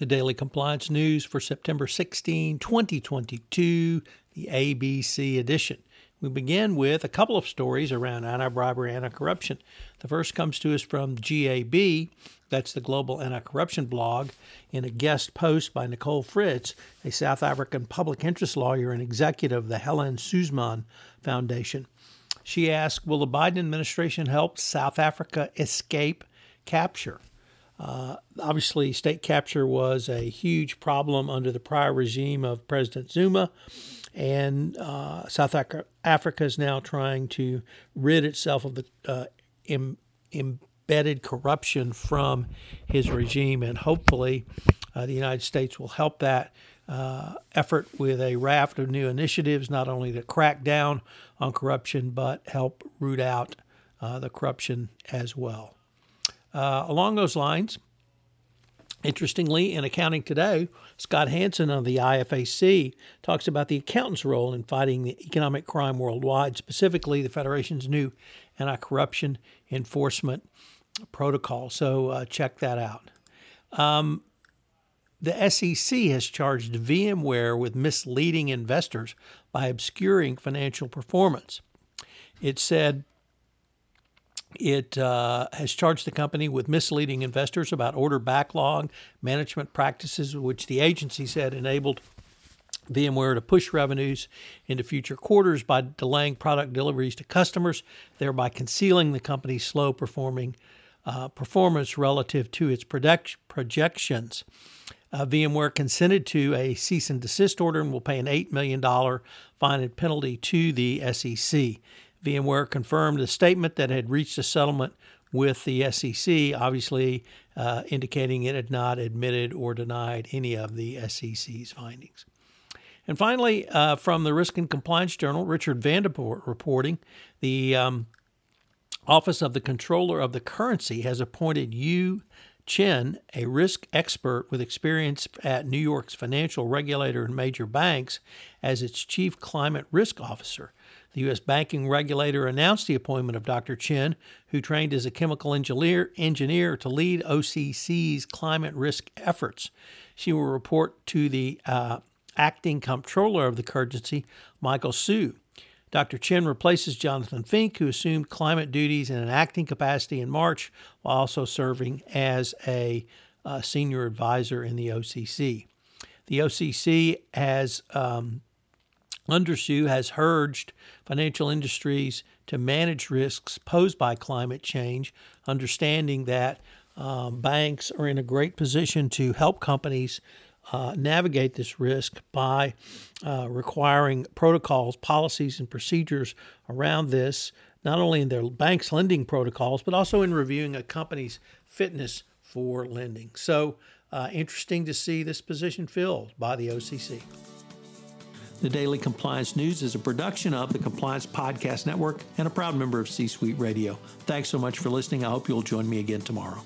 The Daily Compliance News for September 16, 2022, the ABC edition. We begin with a couple of stories around anti bribery and anti corruption. The first comes to us from GAB, that's the Global Anti Corruption blog, in a guest post by Nicole Fritz, a South African public interest lawyer and executive of the Helen Suzman Foundation. She asked Will the Biden administration help South Africa escape capture? Uh, obviously, state capture was a huge problem under the prior regime of President Zuma, and uh, South Africa is now trying to rid itself of the uh, Im- embedded corruption from his regime, and hopefully, uh, the United States will help that. Uh, effort with a raft of new initiatives, not only to crack down on corruption, but help root out uh, the corruption as well. Uh, along those lines, interestingly, in Accounting Today, Scott Hanson of the IFAC talks about the accountant's role in fighting the economic crime worldwide, specifically the Federation's new anti corruption enforcement protocol. So uh, check that out. Um, the SEC has charged VMware with misleading investors by obscuring financial performance. It said it uh, has charged the company with misleading investors about order backlog management practices, which the agency said enabled VMware to push revenues into future quarters by delaying product deliveries to customers, thereby concealing the company's slow performing uh, performance relative to its project- projections. Uh, VMware consented to a cease and desist order and will pay an $8 million fine and penalty to the SEC. VMware confirmed a statement that had reached a settlement with the SEC, obviously uh, indicating it had not admitted or denied any of the SEC's findings. And finally, uh, from the Risk and Compliance Journal, Richard Vanderford reporting the um, Office of the Comptroller of the Currency has appointed Yu Chen, a risk expert with experience at New York's financial regulator and major banks, as its chief climate risk officer. The U.S. banking regulator announced the appointment of Dr. Chen, who trained as a chemical engineer, engineer to lead OCC's climate risk efforts. She will report to the uh, acting comptroller of the currency, Michael Hsu. Dr. Chen replaces Jonathan Fink, who assumed climate duties in an acting capacity in March, while also serving as a uh, senior advisor in the OCC. The OCC has um, under Hsu has urged financial industries to manage risks posed by climate change, understanding that um, banks are in a great position to help companies uh, navigate this risk by uh, requiring protocols, policies, and procedures around this, not only in their bank's lending protocols, but also in reviewing a company's fitness for lending. So, uh, interesting to see this position filled by the OCC. The Daily Compliance News is a production of the Compliance Podcast Network and a proud member of C Suite Radio. Thanks so much for listening. I hope you'll join me again tomorrow.